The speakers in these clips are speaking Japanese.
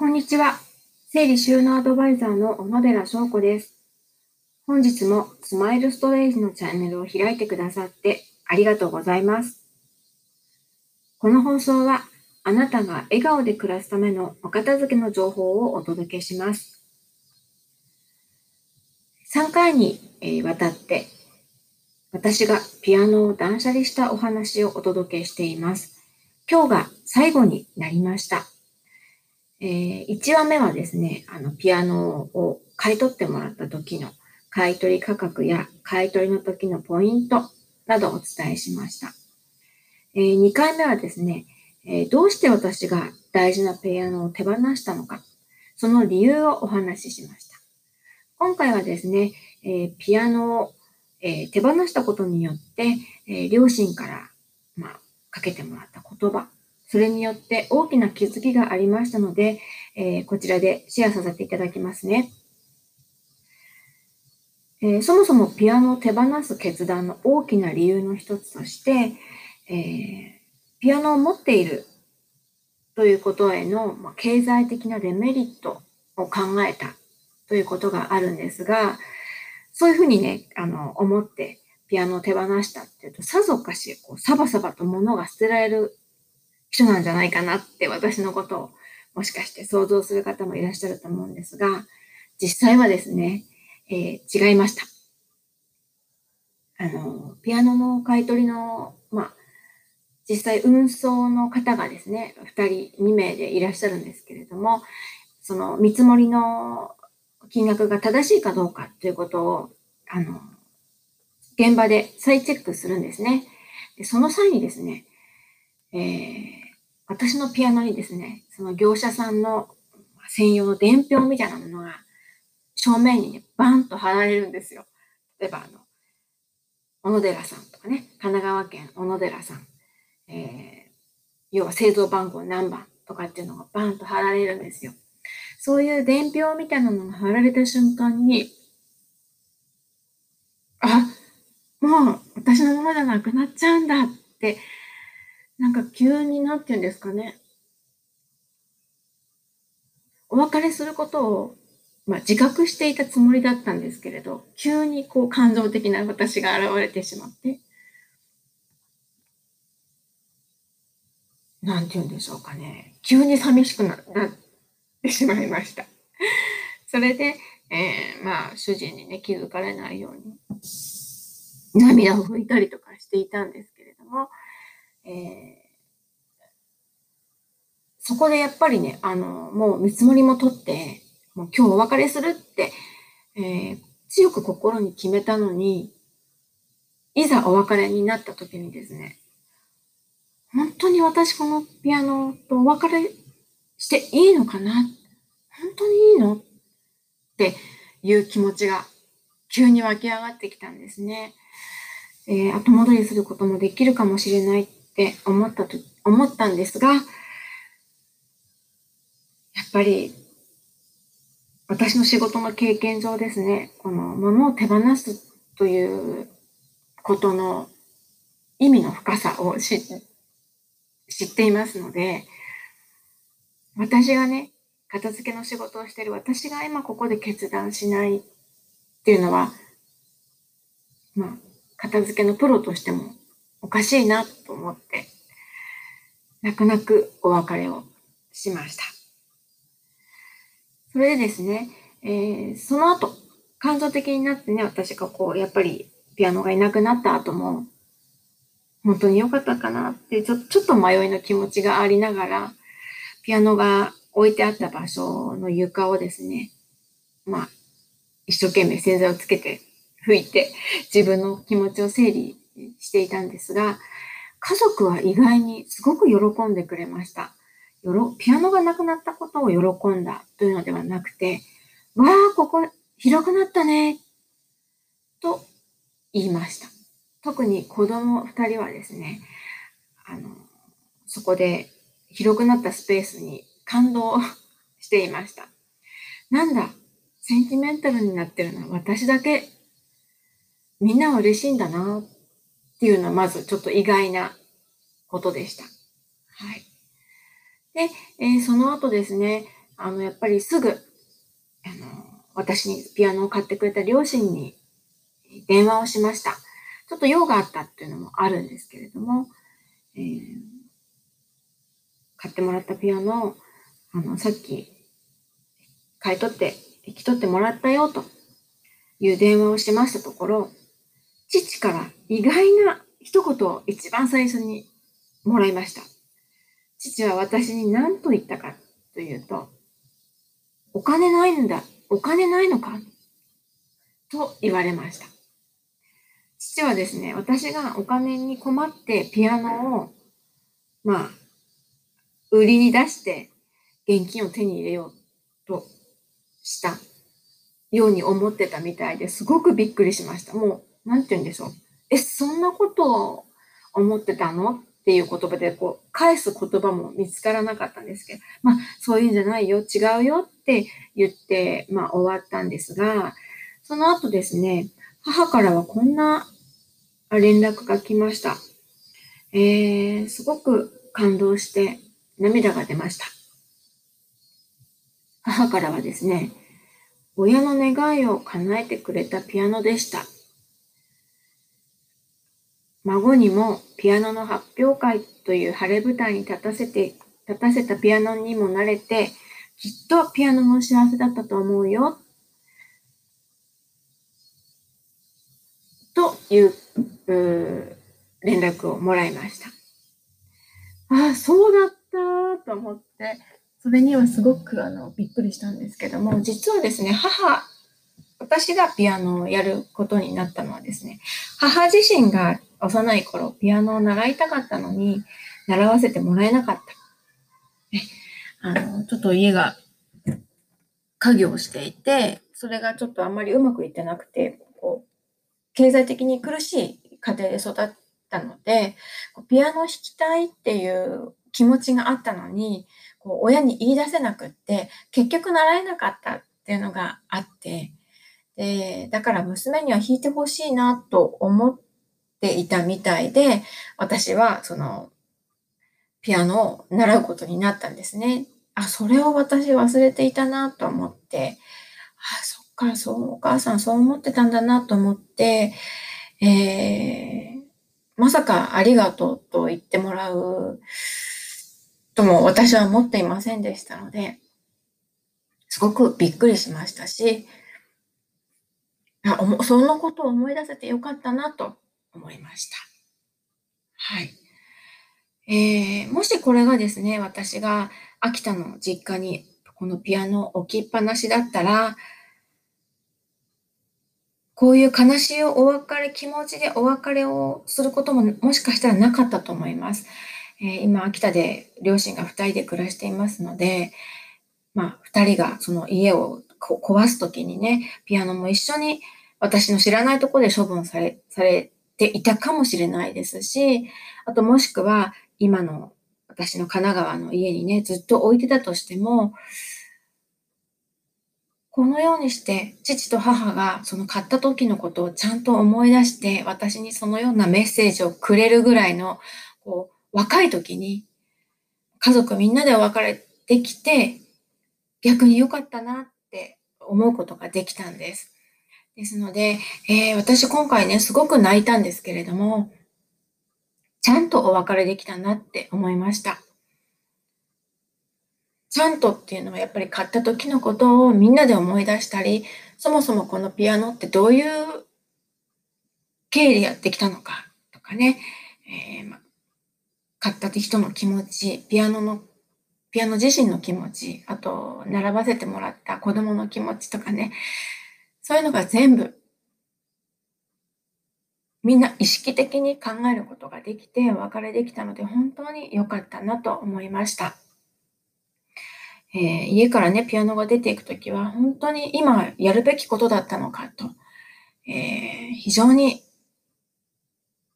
こんにちは。整理収納アドバイザーの小野寺翔子です。本日もスマイルストレージのチャンネルを開いてくださってありがとうございます。この放送はあなたが笑顔で暮らすためのお片付けの情報をお届けします。3回にわたって私がピアノを断捨離したお話をお届けしています。今日が最後になりました。えー、1話目はですね、あの、ピアノを買い取ってもらった時の買取価格や買い取りの時のポイントなどをお伝えしました。えー、2回目はですね、えー、どうして私が大事なピアノを手放したのか、その理由をお話ししました。今回はですね、えー、ピアノを、え手放したことによって、え両親から、まあ、かけてもらった言葉、それによって大きな気づきがありましたので、えー、こちらでシェアさせていただきますね。えー、そもそもピアノを手放す決断の大きな理由の一つとして、えー、ピアノを持っているということへの、ま経済的なデメリットを考えたということがあるんですが、そういうふうにね、あの、思ってピアノを手放したっていうと、さぞかし、こう、サバサバと物が捨てられる人なんじゃないかなって私のことをもしかして想像する方もいらっしゃると思うんですが、実際はですね、えー、違いました。あの、ピアノの買い取りの、まあ、実際運送の方がですね、2人、2名でいらっしゃるんですけれども、その見積もりの金額が正しいかどうかということを、あの、現場で再チェックするんですね。でその際にですね、えー、私のピアノにですね、その業者さんの専用の伝票みたいなものが正面にね、バンと貼られるんですよ。例えば、あの、小野寺さんとかね、神奈川県小野寺さん、えー、要は製造番号何番とかっていうのがバンと貼られるんですよ。そういう伝票みたいなのが貼られた瞬間に、あ、もう私のものじゃなくなっちゃうんだってなんか急になって言うんですかね。お別れすることを、まあ、自覚していたつもりだったんですけれど、急にこう感情的な私が現れてしまって、なんて言うんでしょうかね。急に寂しくなってしまいました。それで、えー、まあ、主人にね、気づかれないように、涙を拭いたりとかしていたんですけれども、えー、そこでやっぱりね、あの、もう見積もりも取って、もう今日お別れするって、えー、強く心に決めたのに、いざお別れになった時にですね、本当に私このピアノとお別れしていいのかな？本当にいいの？っていう気持ちが急に湧き上がってきたんですね。えー、後戻りすることもできるかもしれない。って思ったと、思ったんですが、やっぱり私の仕事の経験上ですね、この物を手放すということの意味の深さを知っていますので、私がね、片付けの仕事をしている私が今ここで決断しないっていうのは、まあ、片付けのプロとしてもおかしいなっ、泣く泣くお別れをしました。それでですね、えー、その後、感情的になってね、私がこう、やっぱりピアノがいなくなった後も、本当に良かったかなってちょ、ちょっと迷いの気持ちがありながら、ピアノが置いてあった場所の床をですね、まあ、一生懸命洗剤をつけて拭いて、自分の気持ちを整理していたんですが、家族は意外にすごく喜んでくれました。よろピアノがなくなったことを喜んだというのではなくて、わあ、ここ広くなったね、と言いました。特に子供二人はですね、あの、そこで広くなったスペースに感動していました。なんだ、センチメンタルになってるのは私だけ。みんなは嬉しいんだなっていうのはまずちょっと意外なことでした。はい。で、えー、その後ですね、あの、やっぱりすぐ、あの、私にピアノを買ってくれた両親に電話をしました。ちょっと用があったっていうのもあるんですけれども、えー、買ってもらったピアノを、あの、さっき買い取って、引き取ってもらったよという電話をしましたところ、父から意外な一言を一番最初にもらいました。父は私に何と言ったかというと、お金ないんだ。お金ないのか？と言われました。父はですね、私がお金に困ってピアノを、まあ、売りに出して現金を手に入れようとしたように思ってたみたいですごくびっくりしました。もう、なんて言うんでしょう。え、そんなことを思ってたの？っていう言葉で、こう、返す言葉も見つからなかったんですけど、まあ、そういうんじゃないよ、違うよって言って、まあ、終わったんですが、その後ですね、母からはこんな連絡が来ました。えー、すごく感動して涙が出ました。母からはですね、親の願いを叶えてくれたピアノでした。孫にもピアノの発表会という晴れ舞台に立たせて、立たせたピアノにも慣れて、きっとピアノも幸せだったと思うよ。というう連絡をもらいました。ああ、そうだったと思って、それにはすごくあのびっくりしたんですけども、実はですね、母、私がピアノをやることになったのはですね、母自身が幼い頃、ピアノを習いたかったのに、習わせてもらえなかった。あの、ちょっと家が家業をしていて、それがちょっとあんまりうまくいってなくて、こう、経済的に苦しい家庭で育ったので、ピアノを弾きたいっていう気持ちがあったのに、こう親に言い出せなくって、結局習えなかったっていうのがあって、で、だから娘には弾いてほしいなと思ってていたみたいで、私はその、ピアノを習うことになったんですね。あ、それを私忘れていたなと思って、あ、そっか、そう、お母さんそう思ってたんだなと思って、えー、まさかありがとうと言ってもらうとも私は思っていませんでしたので、すごくびっくりしましたし、あそんなことを思い出せてよかったなと思いました。はい。えー、もしこれがですね、私が秋田の実家にこのピアノ置きっぱなしだったら、こういう悲しいお別れ、気持ちでお別れをすることももしかしたらなかったと思います。えー、今、秋田で両親が二人で暮らしていますので、まあ、二人がその家を壊すときにね、ピアノも一緒に私の知らないところで処分され、されていたかもしれないですし、あともしくは今の私の神奈川の家にね、ずっと置いてたとしても、このようにして父と母がその買った時のことをちゃんと思い出して私にそのようなメッセージをくれるぐらいのこう若い時に家族みんなでお別れできて、逆に良かったなって思うことができたんです。ですので、えー、私今回ね、すごく泣いたんですけれども、ちゃんとお別れできたなって思いました。ちゃんとっていうのはやっぱり買った時のことをみんなで思い出したり、そもそもこのピアノってどういう経緯でやってきたのかとかね、えー、買った人の気持ち、ピアノの、ピアノ自身の気持ち、あと、並ばせてもらった子供の気持ちとかね、そういうのが全部、みんな意識的に考えることができて、お別れできたので、本当に良かったなと思いました。えー、家からね、ピアノが出ていくときは、本当に今やるべきことだったのかと、えー、非常に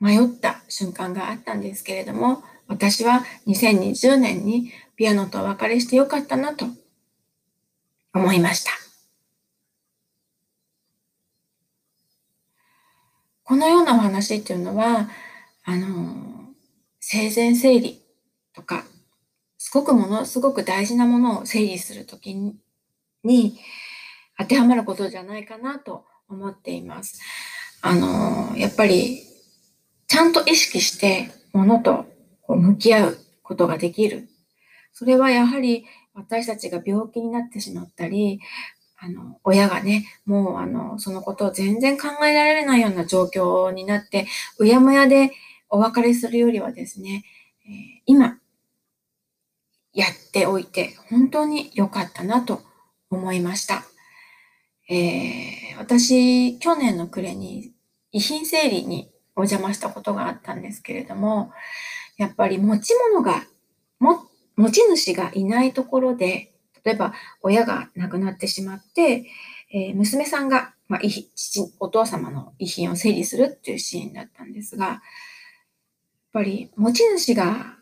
迷った瞬間があったんですけれども、私は2020年にピアノとお別れしてよかったなと思いました。このようなお話っていうのは、あの、生前整理とか、すごくものすごく大事なものを整理するときに当てはまることじゃないかなと思っています。あの、やっぱりちゃんと意識してものと向き合うことができる。それはやはり私たちが病気になってしまったり、あの、親がね、もうあの、そのことを全然考えられないような状況になって、うやむやでお別れするよりはですね、えー、今、やっておいて本当に良かったなと思いました。えー、私、去年の暮れに遺品整理にお邪魔したことがあったんですけれども、やっぱり持ち物が、も、持ち主がいないところで、例えば親が亡くなってしまって、えー、娘さんが、まあ、父、お父様の遺品を整理するっていうシーンだったんですが、やっぱり持ち主が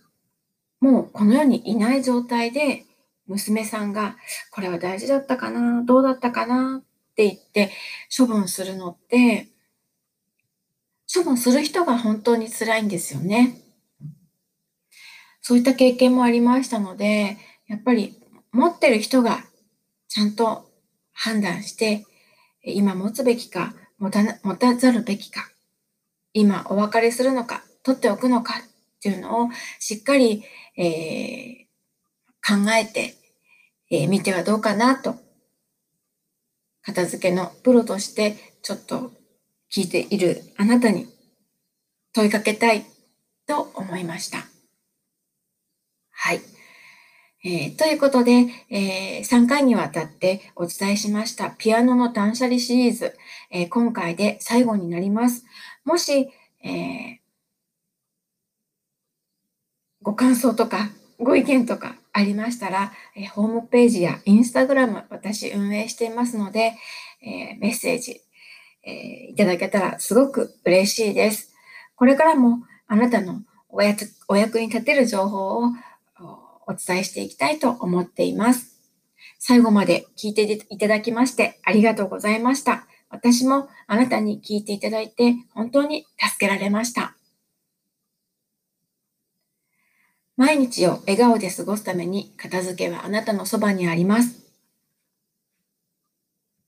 もうこの世にいない状態で、娘さんが、これは大事だったかな、どうだったかなって言って処分するのって、処分する人が本当に辛いんですよね。そういった経験もありましたので、やっぱり持ってる人がちゃんと判断して、今持つべきか、持た持たざるべきか、今お別れするのか、取っておくのかっていうのをしっかり、えー、考えて、えー、てはどうかなと、片付けのプロとしてちょっと聞いているあなたに問いかけたいと思いました。はい。えー、ということで、えー、3回にわたってお伝えしましたピアノの断捨離シリーズ、えー、今回で最後になります。もし、えご感想とかご意見とかありましたら、えホームページやインスタグラム私運営していますので、えメッセージ、え、いただけたらすごく嬉しいです。これからもあなたのお役お役に立てる情報をお伝えしていきたいと思っています。最後まで聞いていただきましてありがとうございました。私もあなたに聞いていただいて本当に助けられました。毎日を笑顔で過ごすために片付けはあなたのそばにあります。